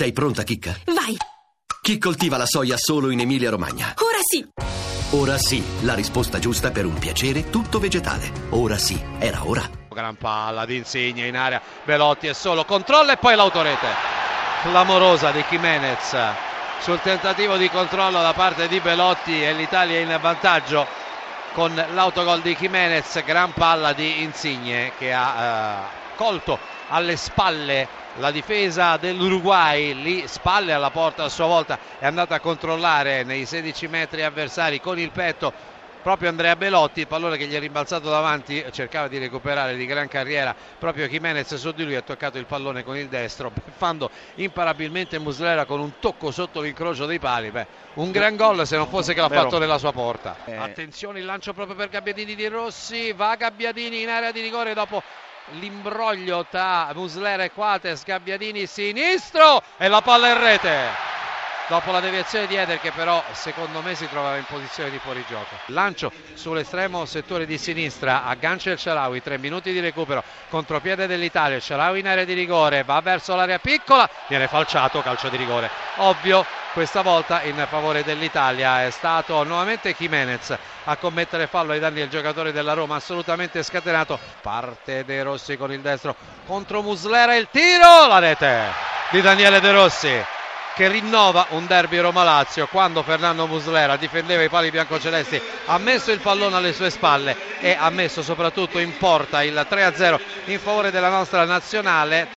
Sei pronta, Chicca? Vai, Chi coltiva la soia solo in Emilia-Romagna? ora sì. Ora sì, la risposta giusta per un piacere tutto vegetale. Ora sì, era ora. Gran palla di Insigne in area, Belotti è solo, controlla e poi l'autorete. Clamorosa di Jimenez sul tentativo di controllo da parte di Belotti e l'Italia in vantaggio con l'autogol di Jimenez, gran palla di Insigne che ha eh, colto alle spalle la difesa dell'Uruguay, lì spalle alla porta a sua volta è andata a controllare nei 16 metri avversari con il petto proprio Andrea Belotti, il pallone che gli è rimbalzato davanti, cercava di recuperare di gran carriera proprio Jimenez su di lui, ha toccato il pallone con il destro, beffando imparabilmente Muslera con un tocco sotto l'incrocio dei pali. Beh, un gran gol se non fosse che l'ha Vero. fatto nella sua porta. Eh. Attenzione il lancio proprio per Gabbiadini di Rossi, va Gabbiadini in area di rigore dopo l'imbroglio tra Muslera e Quates, Gabbiadini sinistro e la palla in rete dopo la deviazione di Eder che però secondo me si trovava in posizione di fuorigioco. Lancio sull'estremo settore di sinistra, aggancia il Sharawi, tre minuti di recupero, contropiede dell'Italia, il Sharawi in area di rigore, va verso l'area piccola, viene falciato, calcio di rigore. Ovvio, questa volta in favore dell'Italia è stato nuovamente Jimenez a commettere fallo ai danni del giocatore della Roma, assolutamente scatenato. Parte De Rossi con il destro contro Muslera, il tiro, la rete di Daniele De Rossi che rinnova un derby Roma-Lazio quando Fernando Muslera difendeva i pali biancocelesti ha messo il pallone alle sue spalle e ha messo soprattutto in porta il 3-0 in favore della nostra nazionale